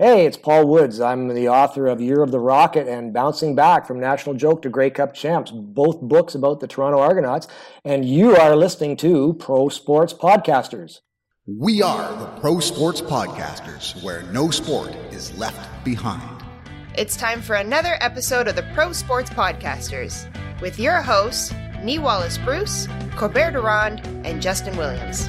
Hey, it's Paul Woods. I'm the author of Year of the Rocket and Bouncing Back from National Joke to Grey Cup Champs, both books about the Toronto Argonauts. And you are listening to Pro Sports Podcasters. We are the Pro Sports Podcasters, where no sport is left behind. It's time for another episode of the Pro Sports Podcasters with your hosts, Nii Wallace Bruce, Corbert Durand, and Justin Williams.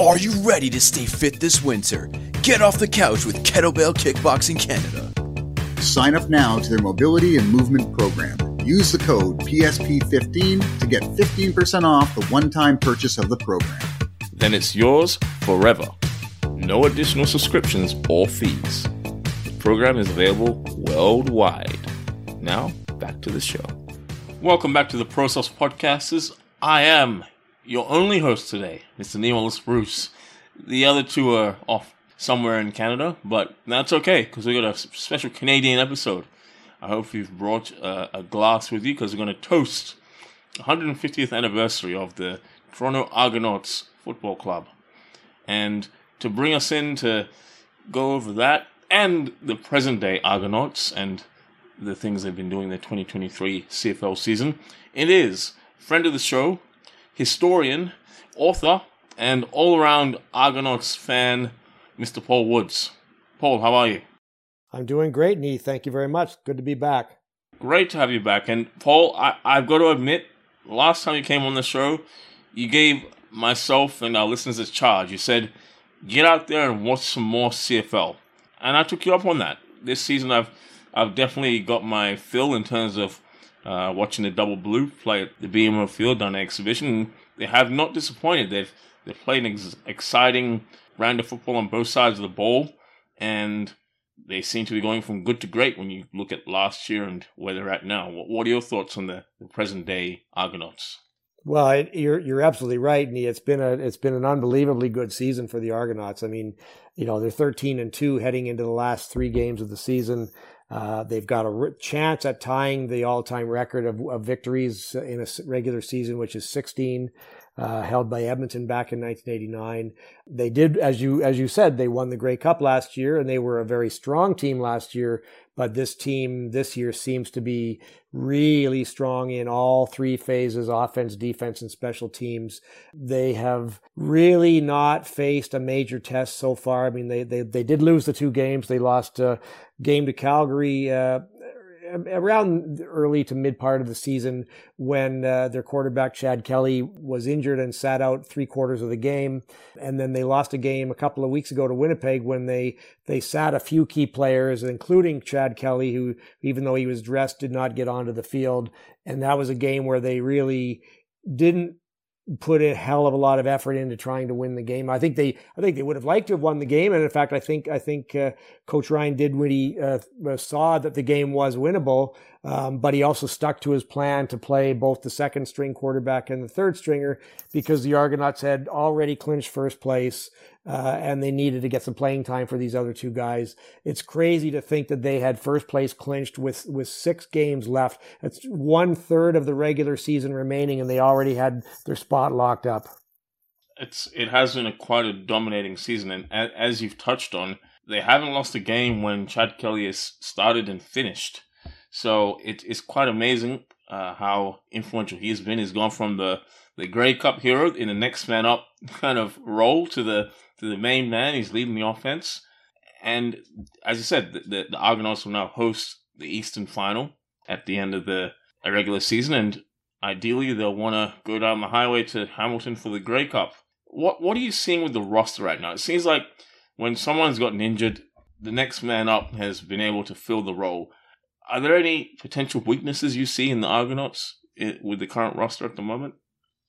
Are you ready to stay fit this winter? Get off the couch with Kettlebell Kickboxing Canada. Sign up now to their mobility and movement program. Use the code PSP15 to get 15% off the one time purchase of the program. Then it's yours forever. No additional subscriptions or fees. The program is available worldwide. Now, back to the show. Welcome back to the Pro Sports Podcasters. I am your only host today, Mr. Neil Bruce. The other two are off somewhere in Canada, but that's okay because we got a special Canadian episode. I hope you've brought uh, a glass with you because we're going to toast 150th anniversary of the Toronto Argonauts Football Club. And to bring us in to go over that and the present day Argonauts and the things they've been doing the 2023 CFL season, it is friend of the show, historian, author, and all around Argonauts fan, Mr. Paul Woods. Paul, how are you? I'm doing great, Nii. Thank you very much. Good to be back. Great to have you back. And Paul, I, I've got to admit, last time you came on the show, you gave myself and our listeners a charge. You said, get out there and watch some more CFL. And I took you up on that. This season, I've I've definitely got my fill in terms of uh, watching the Double Blue play at the BMO Field on exhibition. They have not disappointed. They've they've played an ex- exciting round of football on both sides of the ball, and they seem to be going from good to great when you look at last year and where they're at now. What, what are your thoughts on the, the present day Argonauts? Well, you're you're absolutely right, Nii. It's been a it's been an unbelievably good season for the Argonauts. I mean, you know, they're 13 and two heading into the last three games of the season. Uh, they've got a chance at tying the all-time record of, of, victories in a regular season, which is 16, uh, held by Edmonton back in 1989. They did, as you as you said, they won the Grey Cup last year, and they were a very strong team last year. But this team this year seems to be really strong in all three phases: offense, defense, and special teams. They have really not faced a major test so far. I mean, they they they did lose the two games. They lost. Uh, game to Calgary uh, around early to mid part of the season when uh, their quarterback Chad Kelly was injured and sat out three quarters of the game, and then they lost a game a couple of weeks ago to Winnipeg when they they sat a few key players, including Chad Kelly, who even though he was dressed did not get onto the field, and that was a game where they really didn't put a hell of a lot of effort into trying to win the game. I think they, I think they would have liked to have won the game, and in fact, I think, I think uh, Coach Ryan did when he uh, saw that the game was winnable. Um, but he also stuck to his plan to play both the second string quarterback and the third stringer because the Argonauts had already clinched first place uh, and they needed to get some playing time for these other two guys. It's crazy to think that they had first place clinched with with six games left. It's one third of the regular season remaining, and they already had their spot locked up. It's it has been a quite a dominating season, and as you've touched on, they haven't lost a game when Chad Kelly has started and finished. So it, it's quite amazing uh, how influential he's been. He's gone from the the Grey Cup hero in the next man up kind of role to the to the main man. He's leading the offense, and as I said, the, the, the Argonauts will now host the Eastern Final at the end of the regular season, and ideally they'll want to go down the highway to Hamilton for the Grey Cup. What what are you seeing with the roster right now? It seems like when someone's gotten injured, the next man up has been able to fill the role. Are there any potential weaknesses you see in the Argonauts eh, with the current roster at the moment?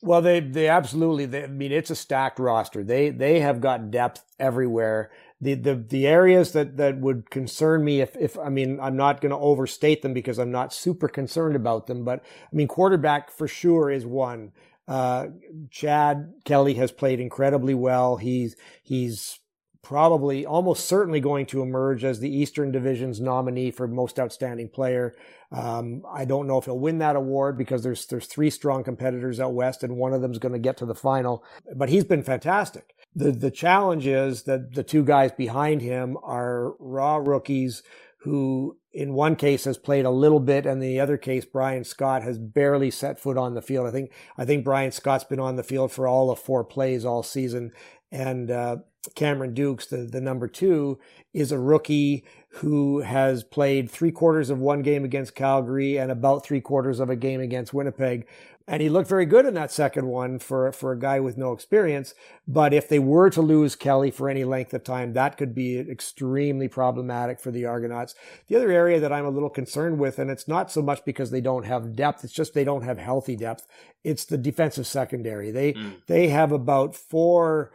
Well, they they absolutely. They, I mean, it's a stacked roster. They they have got depth everywhere. the the the areas that that would concern me if if I mean I'm not going to overstate them because I'm not super concerned about them, but I mean quarterback for sure is one. Uh, Chad Kelly has played incredibly well. He's he's probably almost certainly going to emerge as the Eastern Division's nominee for most outstanding player. Um, I don't know if he'll win that award because there's there's three strong competitors out west, and one of them's going to get to the final. But he's been fantastic. The the challenge is that the two guys behind him are raw rookies who in one case has played a little bit and in the other case Brian Scott has barely set foot on the field. I think I think Brian Scott's been on the field for all of four plays all season and uh, Cameron Dukes, the, the number two, is a rookie who has played three quarters of one game against Calgary and about three quarters of a game against Winnipeg. And he looked very good in that second one for, for a guy with no experience. But if they were to lose Kelly for any length of time, that could be extremely problematic for the Argonauts. The other area that I'm a little concerned with, and it's not so much because they don't have depth, it's just they don't have healthy depth. It's the defensive secondary. They, mm. they have about four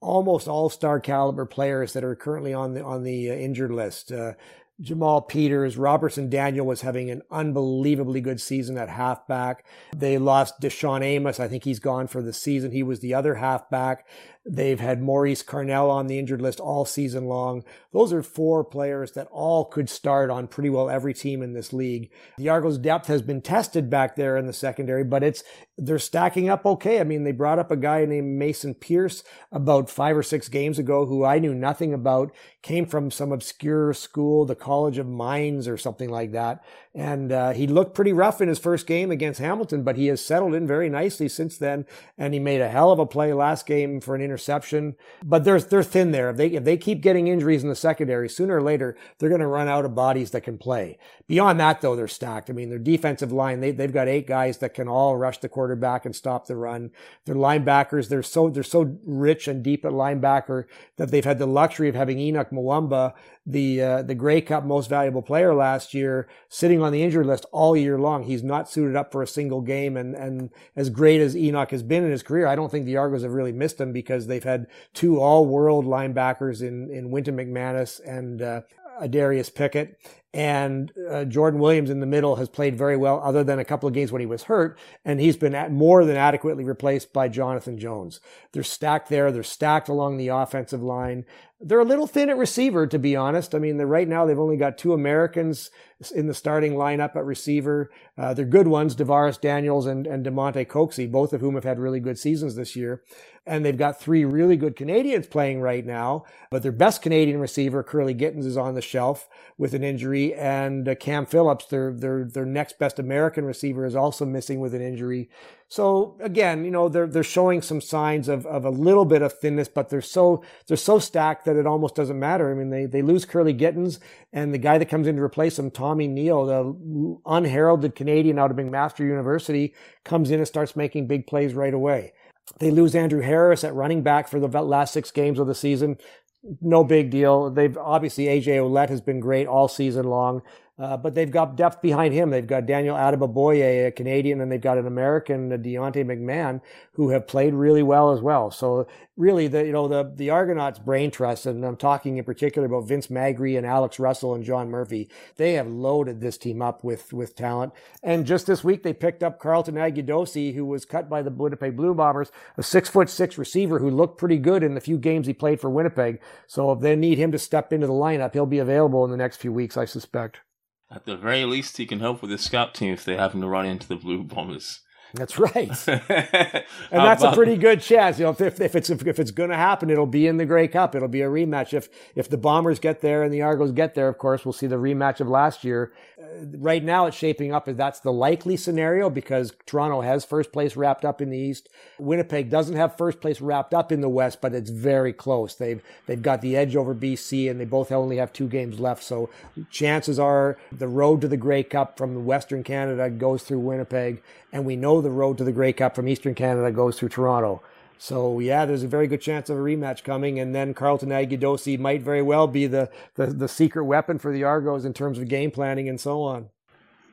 almost all-star caliber players that are currently on the on the uh, injured list. Uh, Jamal Peters, Robertson Daniel was having an unbelievably good season at halfback. They lost DaShaun Amos. I think he's gone for the season. He was the other halfback. They've had Maurice Carnell on the injured list all season long. Those are four players that all could start on pretty well every team in this league. The Argos depth has been tested back there in the secondary, but it's, they're stacking up okay. I mean, they brought up a guy named Mason Pierce about five or six games ago who I knew nothing about, came from some obscure school, the College of Mines or something like that. And uh, he looked pretty rough in his first game against Hamilton, but he has settled in very nicely since then. And he made a hell of a play last game for an interception. But they're they're thin there. If they if they keep getting injuries in the secondary, sooner or later they're going to run out of bodies that can play. Beyond that, though, they're stacked. I mean, their defensive line they they've got eight guys that can all rush the quarterback and stop the run. Their linebackers they're so they're so rich and deep at linebacker that they've had the luxury of having Henoc Muamba, the uh, the Grey Cup most valuable player last year, sitting on the injured list all year long. He's not suited up for a single game, and and as great as Henoc has been in his career, I don't think the Argos have really missed him because they've had two all world linebackers in, in Wynton McManus and uh, Adarius Pickett. And uh, Jordan Williams in the middle has played very well, other than a couple of games when he was hurt. And he's been more than adequately replaced by Jonathan Jones. They're stacked there. They're stacked along the offensive line. They're a little thin at receiver, to be honest. I mean, right now they've only got two Americans in the starting lineup at receiver. Uh, they're good ones, DaVaris Daniels and, and Damonte Coxie, both of whom have had really good seasons this year. And they've got three really good Canadians playing right now, but their best Canadian receiver, Kurleigh Gittens, is on the shelf with an injury, and uh, Cam Phillips, their their their next best American receiver, is also missing with an injury. So again, you know, they're they're showing some signs of, of a little bit of thinness, but they're so they're so stacked that it almost doesn't matter. I mean, they they lose Kurleigh Gittens, and the guy that comes in to replace him, Tommy Nield, the unheralded Canadian out of McMaster University, comes in and starts making big plays right away. They lose Andrew Harris at running back for the last six games of the season. No big deal. They've obviously AJ Ouellette has been great all season long. Uh, but they've got depth behind him. They've got Daniel Adeboboye, a Canadian, and they've got an American, Deontay McMahon, who have played really well as well. So really, the you know the the Argonauts brain trust, and I'm talking in particular about Vince Magri and Alex Russell and John Murphy. They have loaded this team up with with talent. And just this week, they picked up Carlton Agudosi, who was cut by the Winnipeg Blue Bombers, a six foot six receiver who looked pretty good in the few games he played for Winnipeg. So if they need him to step into the lineup, he'll be available in the next few weeks, I suspect. At the very least, he can help with his scout team if they happen to run into the Blue Bombers. That's right, and that's a pretty good chance. You know, if, if it's if, if it's going to happen, it'll be in the Grey Cup. It'll be a rematch. If if the Bombers get there and the Argos get there, of course, we'll see the rematch of last year. Uh, right now, it's shaping up as that's the likely scenario because Toronto has first place wrapped up in the East. Winnipeg doesn't have first place wrapped up in the West, but it's very close. They've they've got the edge over BC, and they both only have two games left. So chances are the road to the Grey Cup from Western Canada goes through Winnipeg and we know the road to the Grey Cup from Eastern Canada goes through Toronto. So yeah, there's a very good chance of a rematch coming, and then Carlton Agudosi might very well be the, the, the secret weapon for the Argos in terms of game planning and so on.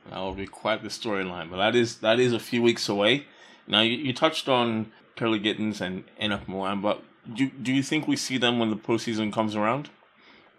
That will be quite the storyline, but that is that is a few weeks away. Now you, you touched on Kurleigh Gittens and Henoc Muamba. Do do you think we see them when the postseason comes around?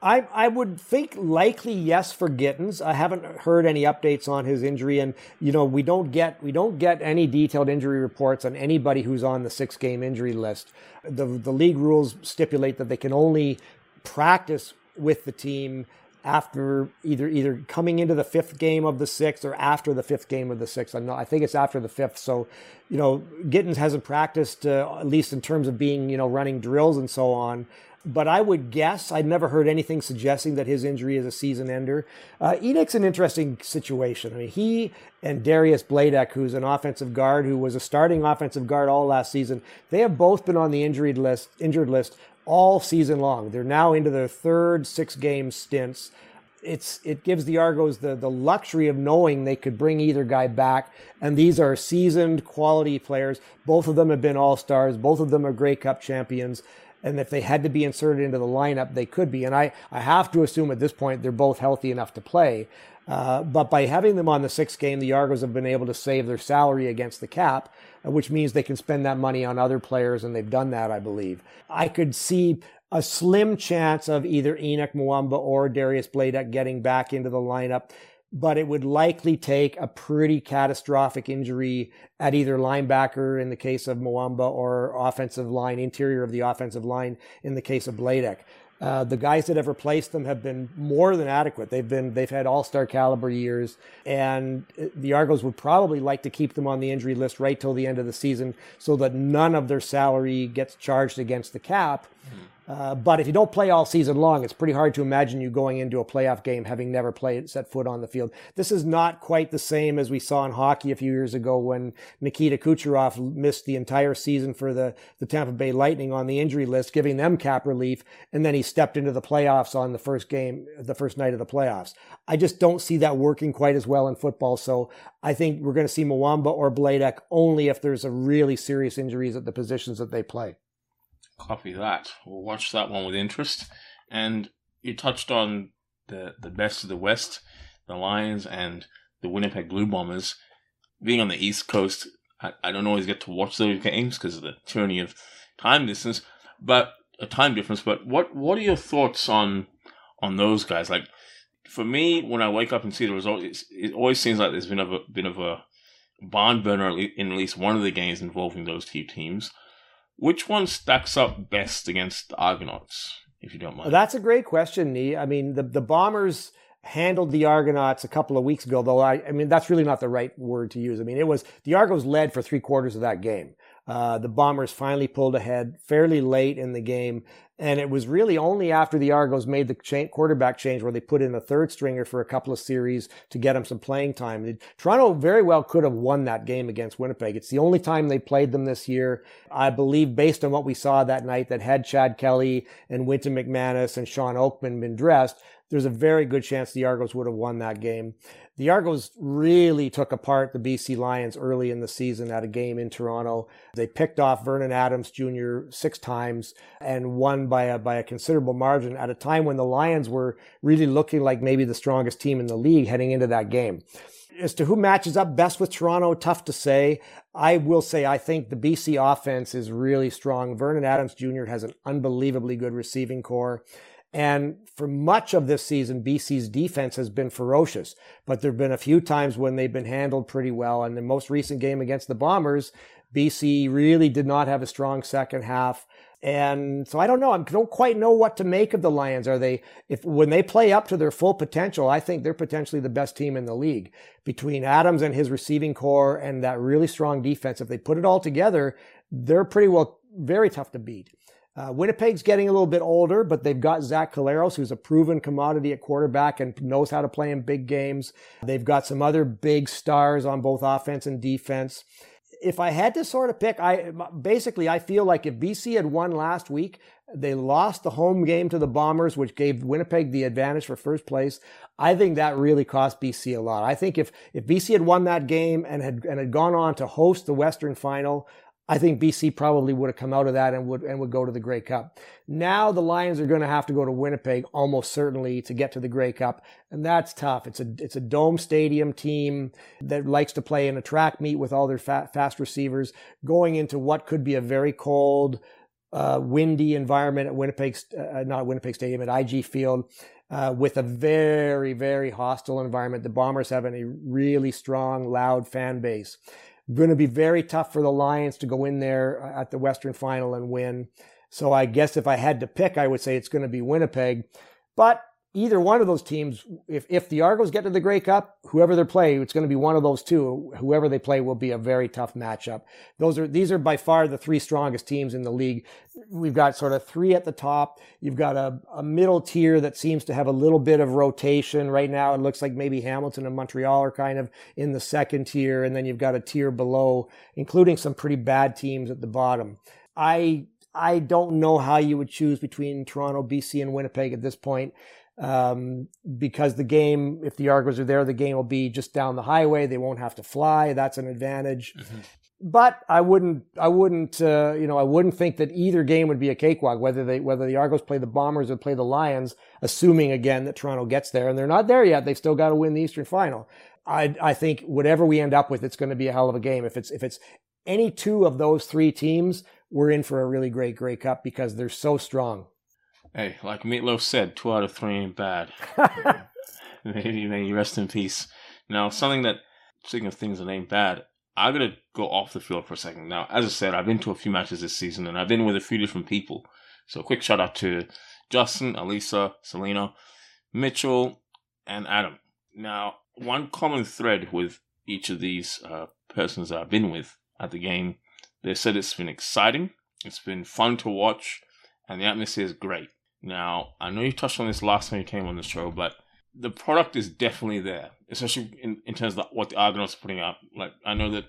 I I would think likely yes for Gittens. I haven't heard any updates on his injury, and you know we don't get we don't get any detailed injury reports on anybody who's on the six game injury list. The the league rules stipulate that they can only practice with the team after either either coming into the fifth game of the sixth or after the fifth game of the sixth. I'm not, I think it's after the fifth. So, you know, Gittens hasn't practiced uh, at least in terms of being you know running drills and so on. But I would guess I've never heard anything suggesting that his injury is a season ender. Uh, an interesting situation. I mean, he and Dariusz Bladek, who's an offensive guard who was a starting offensive guard all last season, they have both been on the injured list. Injured list all season long. They're now into their third six game stints. It's it gives the Argos the, the luxury of knowing they could bring either guy back. And these are seasoned quality players. Both of them have been all stars. Both of them are Grey Cup champions. And if they had to be inserted into the lineup, they could be. And I, I have to assume at this point they're both healthy enough to play. Uh, but by having them on the sixth game, the Argos have been able to save their salary against the cap, uh, which means they can spend that money on other players, and they've done that, I believe. I could see a slim chance of either Henoc Muamba or Dariusz Bladek getting back into the lineup, but it would likely take a pretty catastrophic injury at either linebacker in the case of Muamba or offensive line, interior of the offensive line in the case of Bladek. Uh, the guys that have replaced them have been more than adequate. They've been they've had all star caliber years, and the Argos would probably like to keep them on the injury list right till the end of the season, so that none of their salary gets charged against the cap. Mm-hmm. Uh, but if you don't play all season long, it's pretty hard to imagine you going into a playoff game having never played, set foot on the field. This is not quite the same as we saw in hockey a few years ago when Nikita Kucherov missed the entire season for the, the Tampa Bay Lightning on the injury list, giving them cap relief. And then he stepped into the playoffs on the first game, the first night of the playoffs. I just don't see that working quite as well in football. So I think we're going to see Muamba or Bladek only if there's a really serious injuries at the positions that they play. Copy that. We'll watch that one with interest. And you touched on the the best of the West, the Lions and the Winnipeg Blue Bombers. Being on the East Coast, I, I don't always get to watch those games because of the tyranny of time distance, but a time difference. But what what are your thoughts on on those guys? Like for me, when I wake up and see the result, it always seems like there's been a bit of a barn burner in at least one of the games involving those two teams. Which one stacks up best against the Argonauts, if you don't mind? That's a great question, Nii. I mean, the, the Bombers handled the Argonauts a couple of weeks ago, though I, I mean, that's really not the right word to use. I mean, it was the Argos led for three quarters of that game. Uh, the Bombers finally pulled ahead fairly late in the game. And it was really only after the Argos made the quarterback change where they put in a third stringer for a couple of series to get him some playing time. Toronto very well could have won that game against Winnipeg. It's the only time they played them this year. I believe, based on what we saw that night, that had Chad Kelly and Wynton McManus and Shawn Oakman been dressed, there's a very good chance the Argos would have won that game. The Argos really took apart the BC Lions early in the season at a game in Toronto. They picked off Vernon Adams Jr. six times and won by a, by a considerable margin at a time when the Lions were really looking like maybe the strongest team in the league heading into that game. As to who matches up best with Toronto, tough to say. I will say I think the BC offense is really strong. Vernon Adams Jr. has an unbelievably good receiving corps. And for much of this season, BC's defense has been ferocious, but there have been a few times when they've been handled pretty well. And the most recent game against the Bombers, BC really did not have a strong second half. And so I don't know. I don't quite know what to make of the Lions. Are they, if when they play up to their full potential, I think they're potentially the best team in the league between Adams and his receiving corps and that really strong defense. If they put it all together, they're pretty well, very tough to beat. Uh, Winnipeg's getting a little bit older, but they've got Zach Collaros, who's a proven commodity at quarterback and knows how to play in big games. They've got some other big stars on both offense and defense. If I had to sort of pick, I basically I feel like if BC had won last week, they lost the home game to the Bombers, which gave Winnipeg the advantage for first place. I think that really cost BC a lot. I think if if BC had won that game and had and had gone on to host the Western Final, I think BC probably would have come out of that and would and would go to the Grey Cup. Now the Lions are going to have to go to Winnipeg almost certainly to get to the Grey Cup, and that's tough. It's a it's a dome stadium team that likes to play in a track meet with all their fast receivers, going into what could be a very cold uh, windy environment at Winnipeg, uh, not Winnipeg Stadium, at IG Field. Uh, with a very, very hostile environment. The Bombers have a really strong, loud fan base. Going to be very tough for the Lions to go in there uh, at the Western Final and win. So I guess if I had to pick, I would say it's going to be Winnipeg. But either one of those teams, if, if the Argos get to the Grey Cup, whoever they play, it's going to be one of those two. Whoever they play will be a very tough matchup. Those are, these are by far the three strongest teams in the league. We've got sort of three at the top. You've got a, a middle tier that seems to have a little bit of rotation right now. It looks like maybe Hamilton and Montreal are kind of in the second tier. And then you've got a tier below, including some pretty bad teams at the bottom. I, I don't know how you would choose between Toronto, BC, and Winnipeg at this point um, because the game, if the Argos are there, the game will be just down the highway. They won't have to fly. That's an advantage. Mm-hmm. But I wouldn't, I wouldn't, uh, you know, I wouldn't think that either game would be a cakewalk. Whether they, whether the Argos play the Bombers or play the Lions, assuming again that Toronto gets there, and they're not there yet. They've still got to win the Eastern Final. I, I think whatever we end up with, it's going to be a hell of a game. If it's, if it's any two of those three teams, we're in for a really great Grey Cup because they're so strong. Hey, like Meatloaf said, two out of three ain't bad. Maybe may you rest in peace. Now, something that, speaking of things that ain't bad, I'm gonna go off the field for a second. Now, as I said, I've been to a few matches this season, and I've been with a few different people. So, a quick shout out to Justin, Elisa, Selena, Mitchell, and Adam. Now, one common thread with each of these uh, persons that I've been with at the game, they said it's been exciting, it's been fun to watch, and the atmosphere is great. Now, I know you touched on this last time you came on the show, but the product is definitely there, especially in, in terms of what the Argonauts are putting out. Like, I know that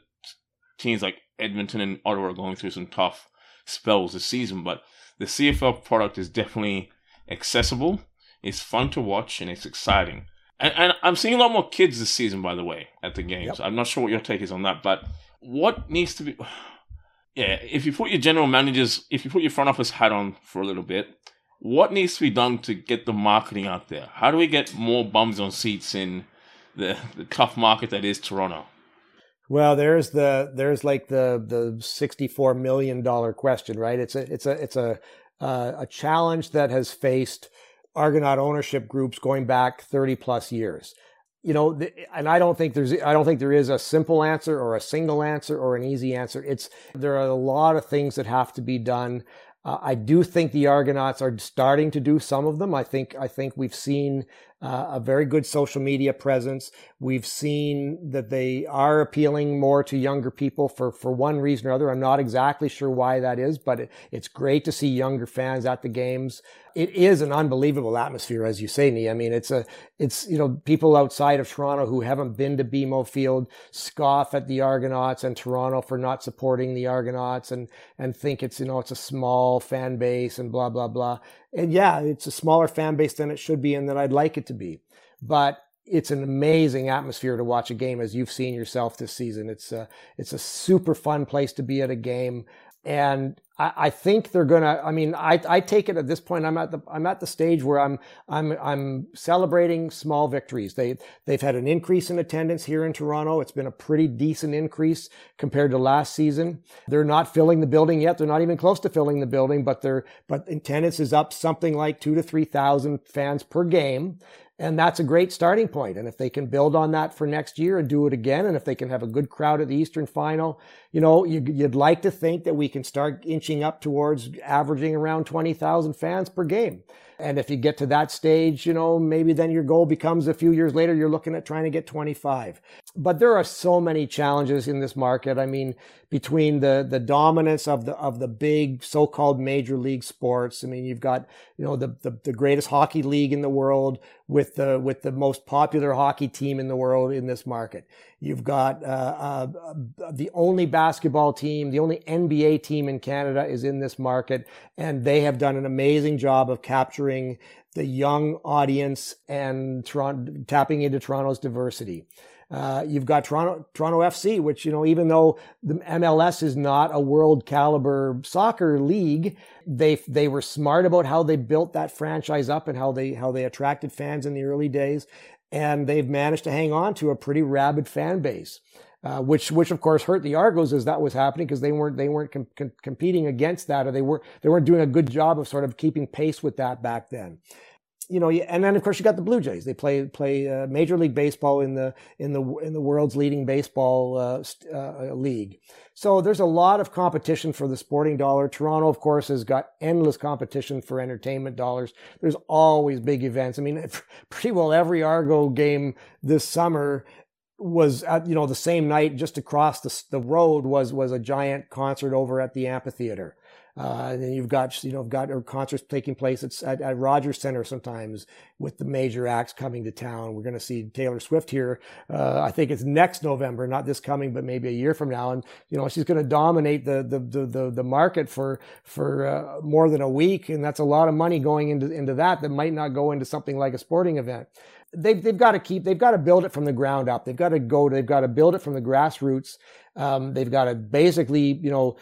teams like Edmonton and Ottawa are going through some tough spells this season, but the CFL product is definitely accessible, it's fun to watch, and it's exciting. And, and I'm seeing a lot more kids this season, by the way, at the games. Yep. I'm not sure what your take is on that, but what needs to be. Yeah, if you put your general managers, if you put your front office hat on for a little bit, what needs to be done to get the marketing out there? How do we get more bums on seats in the, the tough market that is Toronto? Well, there's the there's like the the sixty four million dollar question, right? It's a it's a it's a uh, a challenge that has faced Argonaut ownership groups going back thirty plus years. You know, and I don't think there's I don't think there is a simple answer or a single answer or an easy answer. It's there are a lot of things that have to be done. Uh, I do think the Argonauts are starting to do some of them. I think I think we've seen uh, a very good social media presence. We've seen that they are appealing more to younger people for for one reason or other. I'm not exactly sure why that is, but it, it's great to see younger fans at the games it is an unbelievable atmosphere, as you say, Nii. I mean, it's a, it's, you know, people outside of Toronto who haven't been to BMO Field scoff at the Argonauts and Toronto for not supporting the Argonauts and, and think it's, you know, it's a small fan base and blah, blah, blah. And yeah, it's a smaller fan base than it should be and that I'd like it to be. But it's an amazing atmosphere to watch a game as you've seen yourself this season. It's a, it's a super fun place to be at a game. And I, I think they're gonna. I mean, I, I take it at this point. I'm at the I'm at the stage where I'm I'm I'm celebrating small victories. They they've had an increase in attendance here in Toronto. It's been a pretty decent increase compared to last season. They're not filling the building yet. They're not even close to filling the building, but they're but attendance is up something like two to three thousand fans per game. And that's a great starting point. And if they can build on that for next year and do it again, and if they can have a good crowd at the Eastern final, you know, you, would like to think that we can start inching up towards averaging around 20,000 fans per game. And if you get to that stage, you know, maybe then your goal becomes a few years later, you're looking at trying to get 25. But there are so many challenges in this market. I mean, between the, the dominance of the, of the big so-called major league sports. I mean, you've got, you know, the, the, the greatest hockey league in the world with the, with the most popular hockey team in the world in this market. You've got, uh, uh, the only basketball team, the only NBA team in Canada is in this market. And they have done an amazing job of capturing the young audience and tapping into Toronto's diversity. Uh, you've got Toronto, Toronto FC, which, you know, even though the MLS is not a world caliber soccer league, they, they were smart about how they built that franchise up and how they, how they attracted fans in the early days. And they've managed to hang on to a pretty rabid fan base. Uh, which which of course hurt the Argos as that was happening because they weren't they weren't com- com- competing against that or they were they weren't doing a good job of sort of keeping pace with that back then you know, and then of course you got the Blue Jays. They play play uh, Major League Baseball in the in the in the world's leading baseball uh, uh, league. So there's a lot of competition for the sporting dollar. Toronto, of course, has got endless competition for entertainment dollars. There's always big events. I mean, pretty well every Argo game this summer was at you know the same night just across the the road was was a giant concert over at the amphitheater. Uh, and then you've got, you know, got concerts taking place at, at, at Rogers Center sometimes with the major acts coming to town. We're going to see Taylor Swift here. Uh, I think it's next November, not this coming, but maybe a year from now. And, you know, she's going to dominate the, the, the, the, the, market for, for, uh, more than a week. And that's a lot of money going into, into that that might not go into something like a sporting event they've, they've got to keep, they've got to build it from the ground up. They've got to go, they've got to build it from the grassroots. Um, they've got to basically, you know,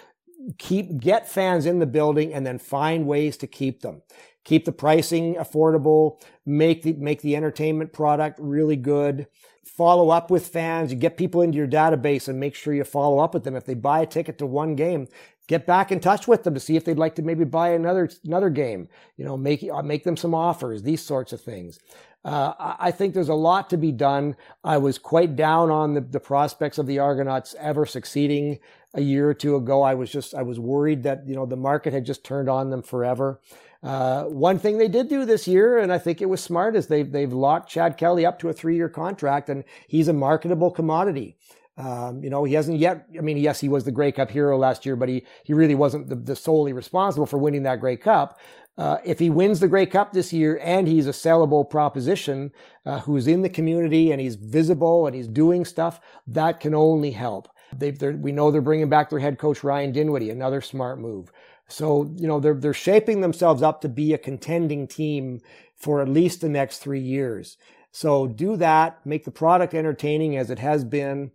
keep get fans in the building and then find ways to keep them keep the pricing affordable make the make the entertainment product really good follow up with fans you get people into your database and make sure you follow up with them if they buy a ticket to one game get back in touch with them to see if they'd like to maybe buy another another game you know make make them some offers these sorts of things uh, I think there's a lot to be done. I was quite down on the, the prospects of the Argonauts ever succeeding a year or two ago. I was just I was worried that you know the market had just turned on them forever. Uh, one thing they did do this year, and I think it was smart, is they've they've locked Chad Kelly up to a three year contract, and he's a marketable commodity. Um, you know, he hasn't yet. I mean, yes, he was the Grey Cup hero last year, but he he really wasn't the, the solely responsible for winning that Grey Cup. Uh, if he wins the Grey Cup this year and he's a sellable proposition uh, who's in the community and he's visible and he's doing stuff, that can only help. They, we know they're bringing back their head coach Ryan Dinwiddie, another smart move. So you know they're they're shaping themselves up to be a contending team for at least the next three years. So do that, make the product entertaining as it has been,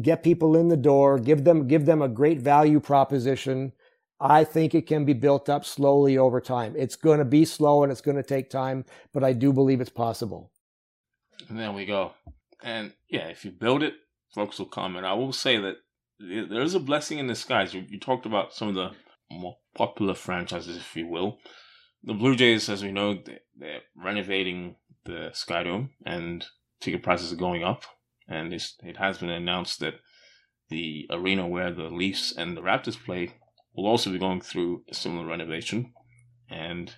get people in the door, give them give them a great value proposition. I think it can be built up slowly over time. It's going to be slow and it's going to take time, but I do believe it's possible. And there we go. And yeah, if you build it folks will come. And I will say that there is a blessing in disguise. You, you talked about some of the more popular franchises, if you will. The Blue Jays, as we know, they, they're renovating the Skydome, and ticket prices are going up. And it has been announced that the arena where the Leafs and the Raptors play will also be going through a similar renovation. And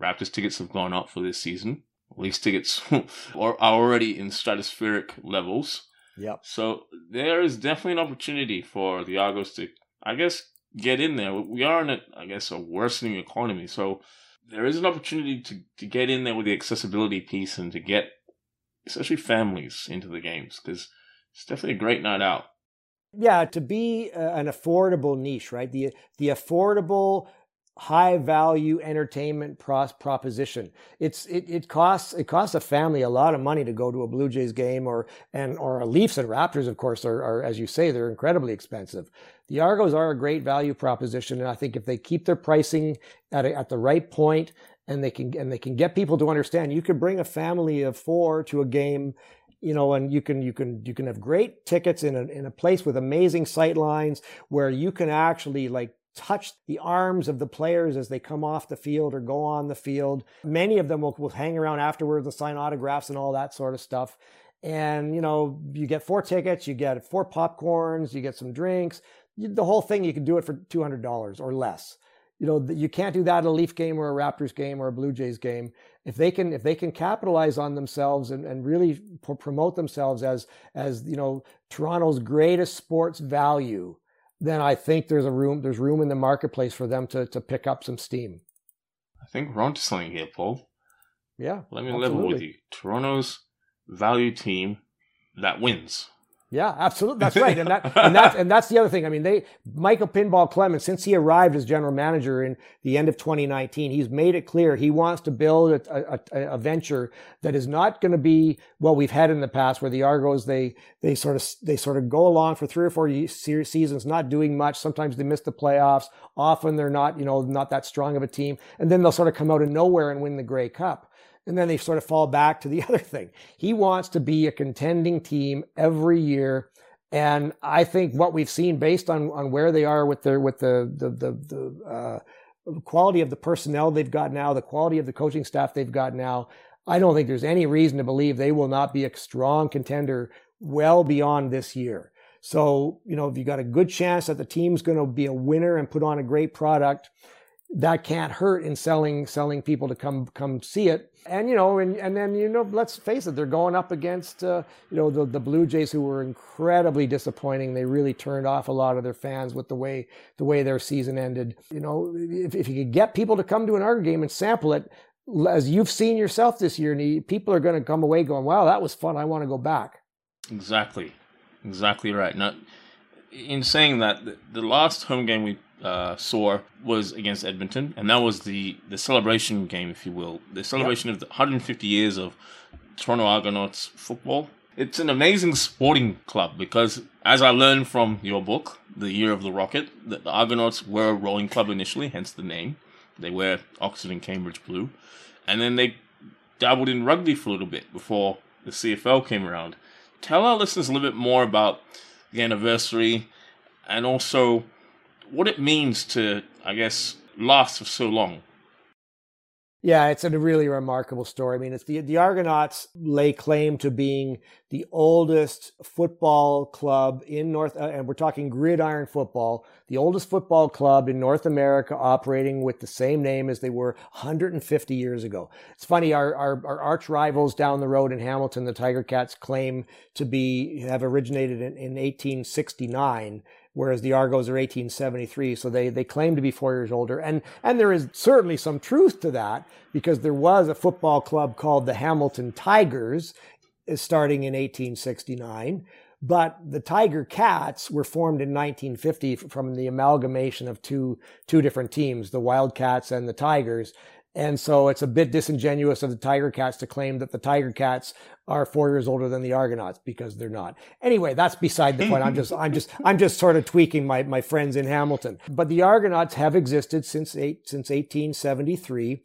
Raptors tickets have gone up for this season. Leafs tickets are already in stratospheric levels. Yep. So there is definitely an opportunity for the Argos to, I guess, get in there. We are in a, I guess, a worsening economy. So there is an opportunity to, to get in there with the accessibility piece and to get, especially families, into the games because it's definitely a great night out. Yeah, to be uh, an affordable niche, right? The the affordable high value entertainment pros- proposition. It's it, it costs it costs a family a lot of money to go to a Blue Jays game or and or a Leafs and Raptors, of course, are, are as you say they're incredibly expensive. The Argos are a great value proposition, and I think if they keep their pricing at a, at the right point and they can and they can get people to understand, you could bring a family of four to a game you know, and you can you can you can have great tickets in a in a place with amazing sight lines where you can actually like touch the arms of the players as they come off the field or go on the field. Many of them will, will hang around afterwards and sign autographs and all that sort of stuff. And, you know, you get four tickets, you get four popcorns, you get some drinks. The whole thing, you can do it for $200 or less. You know, you can't do that at a Leaf game or a Raptors game or a Blue Jays game. If they can, if they can capitalize on themselves and, and really promote themselves as, as, you know, Toronto's greatest sports value, then I think there's a room there's room in the marketplace for them to to pick up some steam. I think we're onto something here, Paul. Yeah. Let me absolutely. level with you. Toronto's value team that wins. Yeah, absolutely. That's right. And that and that's and that's the other thing. I mean, they Michael Pinball Clemens, since he arrived as general manager in the end of 2019, he's made it clear he wants to build a, a, a venture that is not going to be what we've had in the past, where the Argos they they sort of they sort of go along for three or four seasons, not doing much. Sometimes they miss the playoffs. Often they're not you know not that strong of a team, and then they'll sort of come out of nowhere and win the Grey Cup and then they sort of fall back to the other thing. He wants to be a contending team every year And I think what we've seen based on, on where they are with their, with the, the, the, the uh, quality of the personnel they've got now, the quality of the coaching staff they've got now, I don't think there's any reason to believe they will not be a strong contender well beyond this year. So, you know, if you've got a good chance that the team's going to be a winner and put on a great product, that can't hurt in selling selling people to come come see it. And you know, and, and then you know, let's face it, they're going up against uh, you know the the Blue Jays, who were incredibly disappointing. They really turned off a lot of their fans with the way the way their season ended. You know, if, if you could get people to come to an Argo game and sample it, as you've seen yourself this year, people are going to come away going, "Wow, that was fun. I want to go back." Exactly, exactly right. Now, in saying that, the, the last home game we uh, saw was against Edmonton, and that was the the celebration game, if you will, the celebration yep. of the 150 years of Toronto Argonauts football. It's an amazing sporting club because, as I learned from your book, The Year of the Rocket, that the Argonauts were a rowing club initially, hence the name. They wear Oxford and Cambridge blue, and then they dabbled in rugby for a little bit before the CFL came around. Tell our listeners a little bit more about the anniversary and also what it means to, I guess, last for so long. Yeah, it's a really remarkable story. I mean, it's the the Argonauts lay claim to being the oldest football club in North, uh, and we're talking gridiron football, the oldest football club in North America, operating with the same name as they were 150 years ago. It's funny, our our, our arch rivals down the road in Hamilton, the Tiger Cats, claim to be have originated in, in 1869 whereas the Argos are 1873. So they, they claim to be four years older. And, and there is certainly some truth to that because there was a football club called the Hamilton Tigers uh, starting in 1869. But the Tiger Cats were formed in 1950 from the amalgamation of two, two different teams, the Wildcats and the Tigers. And so it's a bit disingenuous of the Tiger Cats to claim that the Tiger Cats are four years older than the Argonauts because they're not. Anyway, that's beside the point. I'm just, I'm just, I'm just sort of tweaking my, my friends in Hamilton. But the Argonauts have existed since eight, since 1873.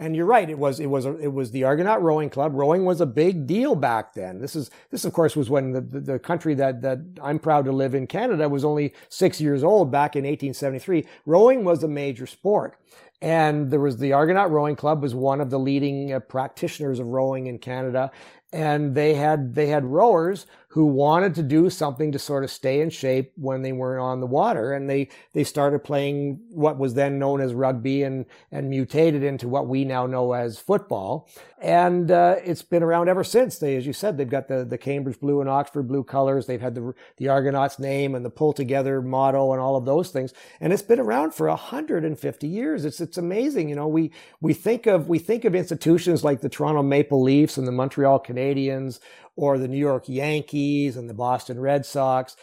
And you're right. It was it was a, it was the Argonaut Rowing Club. Rowing was a big deal back then. This is this of course was when the, the, the, country that that I'm proud to live in, Canada, was only six years old back in 1873. Rowing was a major sport, and there was the Argonaut Rowing Club was one of the leading uh, practitioners of rowing in Canada, and they had they had rowers who wanted to do something to sort of stay in shape when they weren't on the water. And they they started playing what was then known as rugby and and mutated into what we now know as football. And uh, it's been around ever since. They as you said they've got the the Cambridge blue and Oxford blue colors. They've had the the Argonauts name and the pull together motto and all of those things. And it's been around for 150 years. It's it's amazing. You know we we think of we think of institutions like the Toronto Maple Leafs and the Montreal Canadiens or the New York Yankees and the Boston Red Sox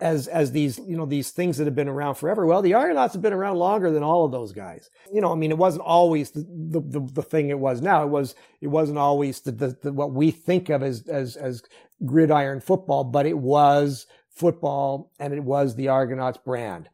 as as these you know these things that have been around forever. Well, the Argonauts have been around longer than all of those guys. You know, I mean, it wasn't always the the, the, thing it was now. It was it wasn't always the, the, the what we think of as as as gridiron football, but it was football and it was the Argonauts brand.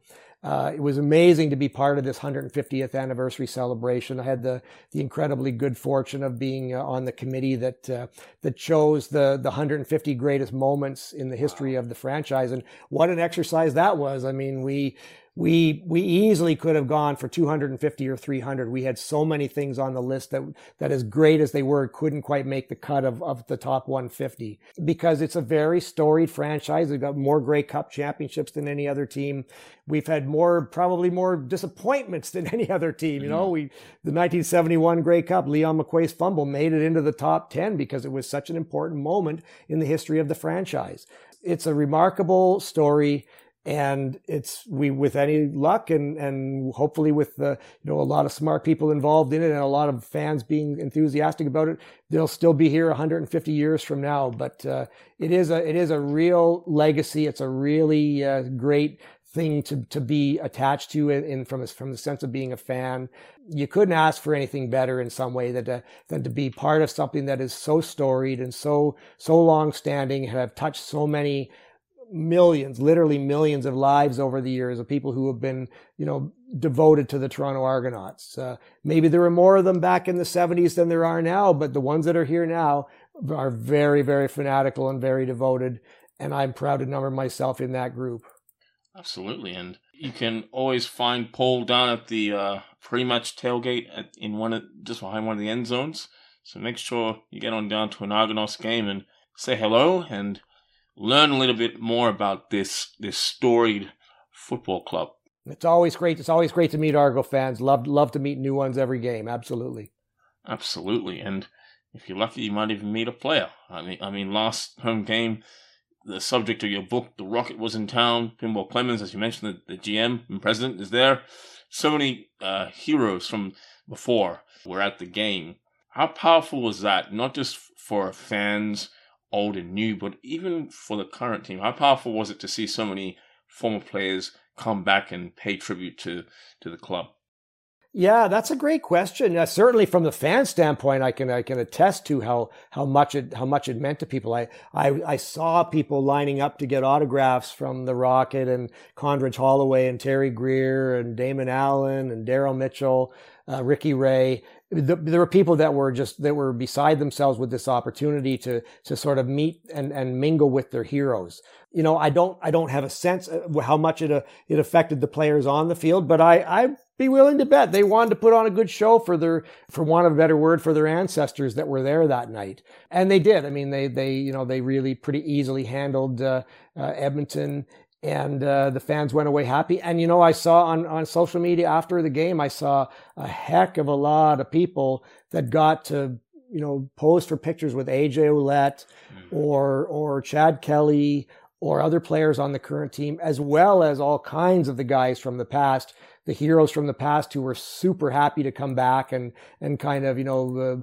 Uh, it was amazing to be part of this 150th anniversary celebration. I had the the incredibly good fortune of being uh, on the committee that uh, that chose the the 150 greatest moments in the history of the franchise, and what an exercise that was. I mean, we we we easily could have gone for 250 or 300 we had so many things on the list that that as great as they were couldn't quite make the cut of, of the top 150 because it's a very storied franchise. We've got more Grey Cup championships than any other team. We've had more probably more disappointments than any other team you know? Mm-hmm. we the 1971 Grey Cup Leon McQuay's fumble made it into the top 10 because it was such an important moment in the history of the franchise. It's a remarkable story and it's we with any luck and and hopefully with the you know a lot of smart people involved in it and a lot of fans being enthusiastic about it they'll still be here 150 years from now. But uh, it is a it is a real legacy. It's a really uh, great thing to to be attached to in, in from from the sense of being a fan. You couldn't ask for anything better in some way than to, than to be part of something that is so storied and so so long standing have touched so many millions, literally millions of lives over the years of people who have been, you know, devoted to the Toronto Argonauts. Uh, maybe there were more of them back in the 70s than there are now, but the ones that are here now are very, very fanatical and very devoted. and I'm proud to number myself in that group. Absolutely, and you can always find Paul down at the uh, pre-match tailgate at, in one of just behind one of the end zones. So make sure you get on down to an Argonauts game and say hello and learn a little bit more about this this storied football club. It's always great. It's always great to meet Argo fans. Love love to meet new ones every game. Absolutely. Absolutely, and if you're lucky, you might even meet a player. I mean, I mean, last home game, the subject of your book, the Rocket was in town. Pinball Clemens, as you mentioned, the, the GM and president is there. So many uh, heroes from before were at the game. How powerful was that? Not just for fans, old and new, but even for the current team. How powerful was it to see so many former players come back and pay tribute to to the club? Yeah, that's a great question. Uh, certainly, from the fan standpoint, I can I can attest to how how much it how much it meant to people. I I, I saw people lining up to get autographs from the Rocket and Condredge Holloway and Terry Greer and Damon Allen and Daryl Mitchell, uh, Ricky Ray. The, there were people that were just that were beside themselves with this opportunity to to sort of meet and and mingle with their heroes you know, I don't, I don't have a sense how much it, uh, it affected the players on the field, but I, I'd be willing to bet they wanted to put on a good show for their, for want of a better word, for their ancestors that were there that night. And they did. I mean, they, they, you know, they really pretty easily handled, uh, uh, Edmonton and uh, the fans went away happy. And you know, I saw on on social media after the game, I saw a heck of a lot of people that got to you know pose for pictures with AJ Ouellette mm. or or Chad Kelly or other players on the current team, as well as all kinds of the guys from the past, the heroes from the past who were super happy to come back and, and kind of, you know, uh,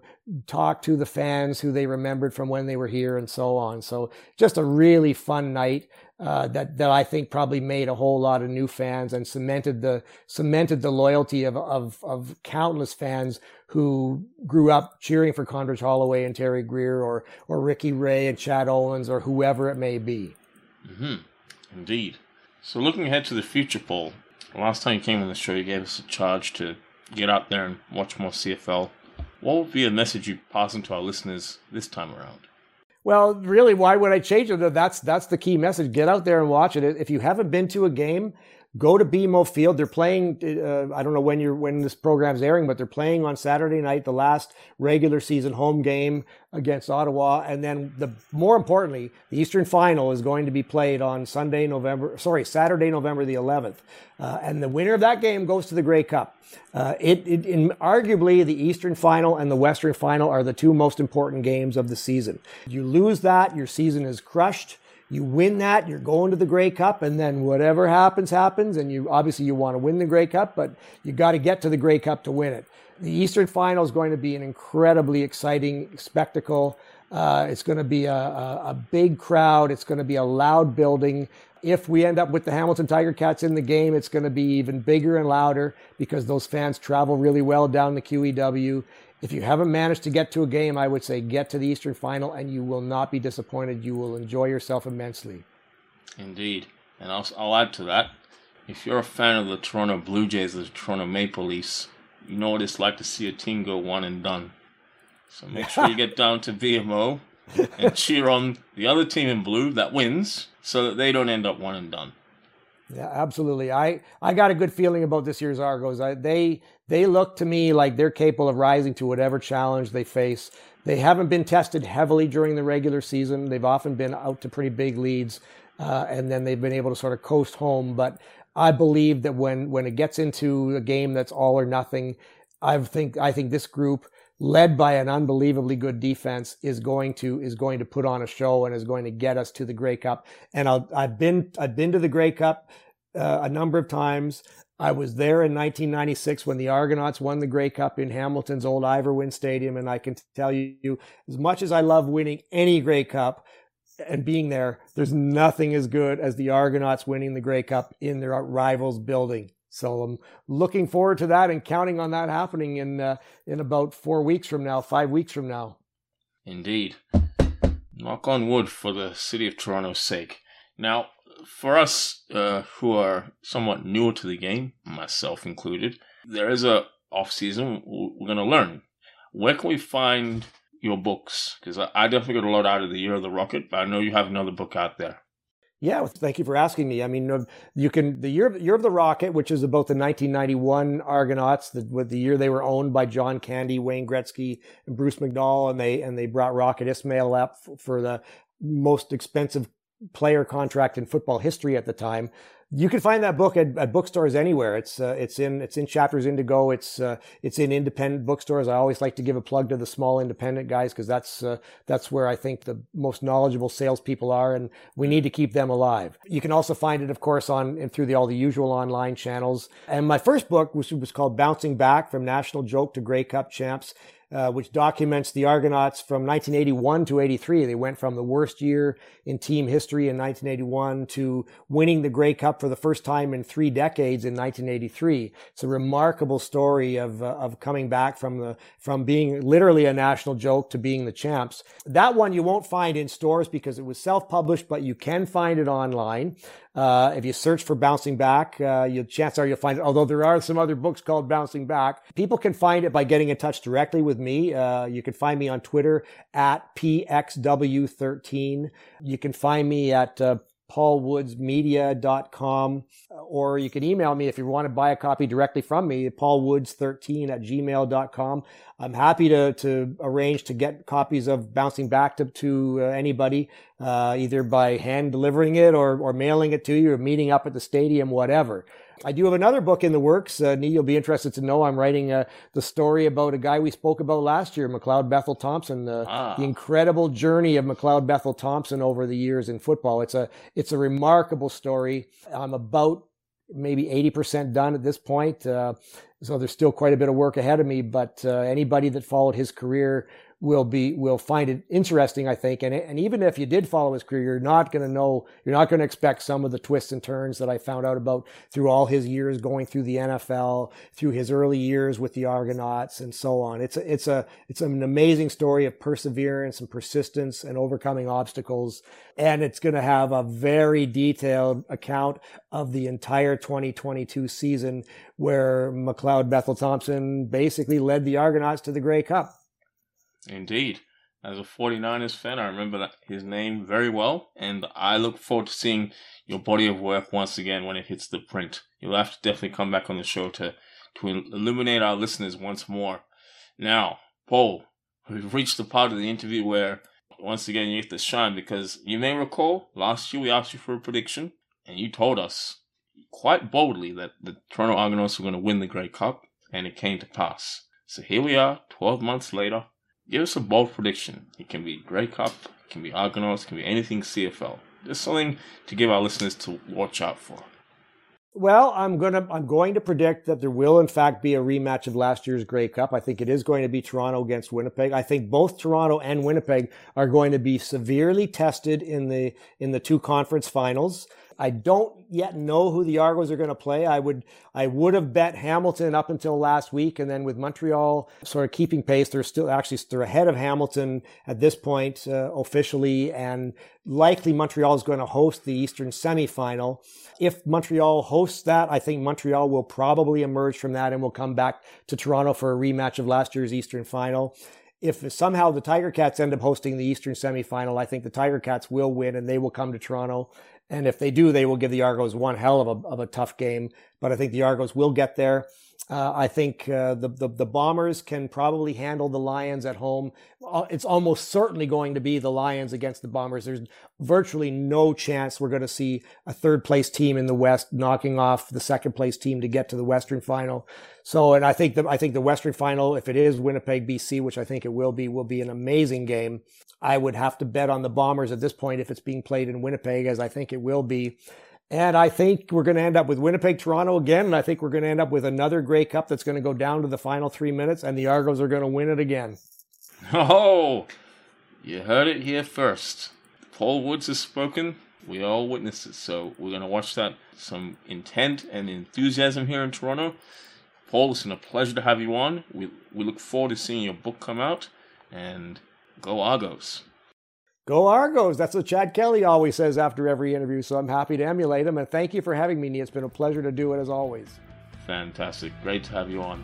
talk to the fans who they remembered from when they were here and so on. So just a really fun night. Uh, that that I think probably made a whole lot of new fans and cemented the cemented the loyalty of of, of countless fans who grew up cheering for Condredge Holloway and Terry Greer or or Ricky Ray and Chad Owens or whoever it may be. Mm-hmm. Indeed. So looking ahead to the future, Paul, last time you came on the show, you gave us a charge to get out there and watch more CFL. What would be a message you pass on to our listeners this time around? Well, really, why would I change it? That's that's the key message. Get out there and watch it. If you haven't been to a game, go to BMO Field. They're playing. Uh, I don't know when you're when this program's airing, but they're playing on Saturday night, the last regular season home game against Ottawa, and then the more importantly, the Eastern Final is going to be played on Sunday, November. Sorry, Saturday, November the 11th, uh, and the winner of that game goes to the Grey Cup. Uh, it, it in, arguably the Eastern Final and the Western Final are the two most important games of the season. You lose that, your season is crushed. You win that, you're going to the Grey Cup, and then whatever happens, happens. And you obviously you want to win the Grey Cup, but you got to get to the Grey Cup to win it. The Eastern Final is going to be an incredibly exciting spectacle. Uh, it's going to be a, a, a big crowd. It's going to be a loud building. If we end up with the Hamilton Tiger Cats in the game, it's going to be even bigger and louder because those fans travel really well down the QEW. If you haven't managed to get to a game, I would say get to the Eastern Final and you will not be disappointed. You will enjoy yourself immensely. Indeed. And I'll, I'll add to that. If you're a fan of the Toronto Blue Jays, or the Toronto Maple Leafs, you know what it's like to see a team go one and done. So make sure you get down to BMO and cheer on the other team in blue that wins so that they don't end up one and done. Yeah, absolutely. I, I got a good feeling about this year's Argos. I, they they look to me like they're capable of rising to whatever challenge they face. They haven't been tested heavily during the regular season. They've often been out to pretty big leads, uh, and then they've been able to sort of coast home. But I believe that when when it gets into a game that's all or nothing, I think I think this group led by an unbelievably good defense, is going to is going to put on a show and is going to get us to the Grey Cup. And i have been I've been to the Grey Cup uh, a number of times. I was there in 1996 when the Argonauts won the Grey Cup in Hamilton's old Ivor Stadium, and I can tell you, as much as I love winning any Grey Cup and being there, there's nothing as good as the Argonauts winning the Grey Cup in their rivals' building. So I'm looking forward to that and counting on that happening in uh, in about four weeks from now, five weeks from now. Indeed. Knock on wood for the city of Toronto's sake. Now, for us uh, who are somewhat newer to the game, myself included, there is a off season we're going to learn. Where can we find your books? Because I, definitely got a lot out of the Year of the Rocket, but I know you have another book out there. Yeah, thank you for asking me. I mean, you can the year year of the rocket, which is about the 1991 Argonauts, the, with the year they were owned by John Candy, Wayne Gretzky, and Bruce McNall, and they and they brought Rocket Ismail up for the most expensive player contract in football history at the time. You can find that book at, at bookstores anywhere. It's uh, it's in it's in Chapters Indigo. It's uh, it's in independent bookstores. I always like to give a plug to the small independent guys because that's uh, that's where I think the most knowledgeable salespeople are, and we need to keep them alive. You can also find it, of course, on and through the, all the usual online channels. And my first book, which was called Bouncing Back from National Joke to Grey Cup Champs, uh, which documents the Argonauts from 1981 to 83. They went from the worst year in team history in 1981 to winning the Grey Cup for the first time in three decades in 1983. It's a remarkable story of uh, of coming back from the from being literally a national joke to being the champs. That one you won't find in stores because it was self-published, but you can find it online. Uh, if you search for Bouncing Back, uh, you, chance are you'll find it. Although there are some other books called Bouncing Back, people can find it by getting in touch directly with me. Uh, you can find me on Twitter at pxw13. You can find me at uh, paulwoodsmedia.com, or you can email me if you want to buy a copy directly from me, paulwoods13 at gmail.com. I'm happy to, to arrange to get copies of Bouncing Back to, to uh, anybody, uh, either by hand delivering it or, or mailing it to you or meeting up at the stadium, whatever. I do have another book in the works. Uh, Nii, you'll be interested to know I'm writing uh, the story about a guy we spoke about last year, McLeod Bethel Thompson, uh, ah. the incredible journey of McLeod Bethel Thompson over the years in football. It's a it's a remarkable story. I'm about maybe 80% done at this point. Uh, so there's still quite a bit of work ahead of me, but uh, anybody that followed his career will be will find it interesting, I think. And and even if you did follow his career, you're not going to know, you're not going to expect some of the twists and turns that I found out about through all his years going through the NFL, through his early years with the Argonauts, and so on. It's a, it's a it's an amazing story of perseverance and persistence and overcoming obstacles, and it's going to have a very detailed account of the entire 2022 season where McLeod Bethel Thompson basically led the Argonauts to the Grey Cup. Indeed. As a 49ers fan, I remember his name very well, and I look forward to seeing your body of work once again when it hits the print. You'll have to definitely come back on the show to, to illuminate our listeners once more. Now, Paul, we've reached the part of the interview where once again you get to shine because you may recall last year we asked you for a prediction, and you told us quite boldly that the Toronto Argonauts were going to win the Grey Cup, and it came to pass. So here we are, 12 months later, Give us a bold prediction. It can be Grey Cup, it can be Argonauts, it can be anything CFL. Just something to give our listeners to watch out for. Well, I'm gonna I'm going to predict that there will in fact be a rematch of last year's Grey Cup. I think it is going to be Toronto against Winnipeg. I think both Toronto and Winnipeg are going to be severely tested in the in the two conference finals. I don't yet know who the Argos are going to play. I would I would have bet Hamilton up until last week, and then with Montreal sort of keeping pace, they're still actually they're ahead of Hamilton at this point uh, officially, and likely Montreal is going to host the Eastern semifinal. If Montreal hosts that, I think Montreal will probably emerge from that and will come back to Toronto for a rematch of last year's Eastern final if somehow the Tiger Cats end up hosting the Eastern semifinal, I think the Tiger Cats will win and they will come to Toronto. And if they do, they will give the Argos one hell of a, of a tough game. But I think the Argos will get there. Uh, I think uh, the, the, the Bombers can probably handle the Lions at home. Uh, it's almost certainly going to be the Lions against the Bombers. There's virtually no chance we're going to see a third place team in the West knocking off the second place team to get to the Western Final. So, and I think the I think the Western Final, if it is Winnipeg BC, which I think it will be, will be an amazing game. I would have to bet on the Bombers at this point if it's being played in Winnipeg, as I think it will be. And I think we're going to end up with Winnipeg, Toronto again. And I think we're going to end up with another Grey Cup that's going to go down to the final three minutes, and the Argos are going to win it again. Oh, you heard it here first. Paul Woods has spoken. We all witnessed it. So we're going to watch that. Some intent and enthusiasm here in Toronto. Paul, it's been a pleasure to have you on. We, we look forward to seeing your book come out. And Go Argos. Go Argos. That's what Chad Kelly always says after every interview. So I'm happy to emulate him. And thank you for having me. It's been a pleasure to do it as always. Fantastic. Great to have you on.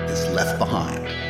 left behind.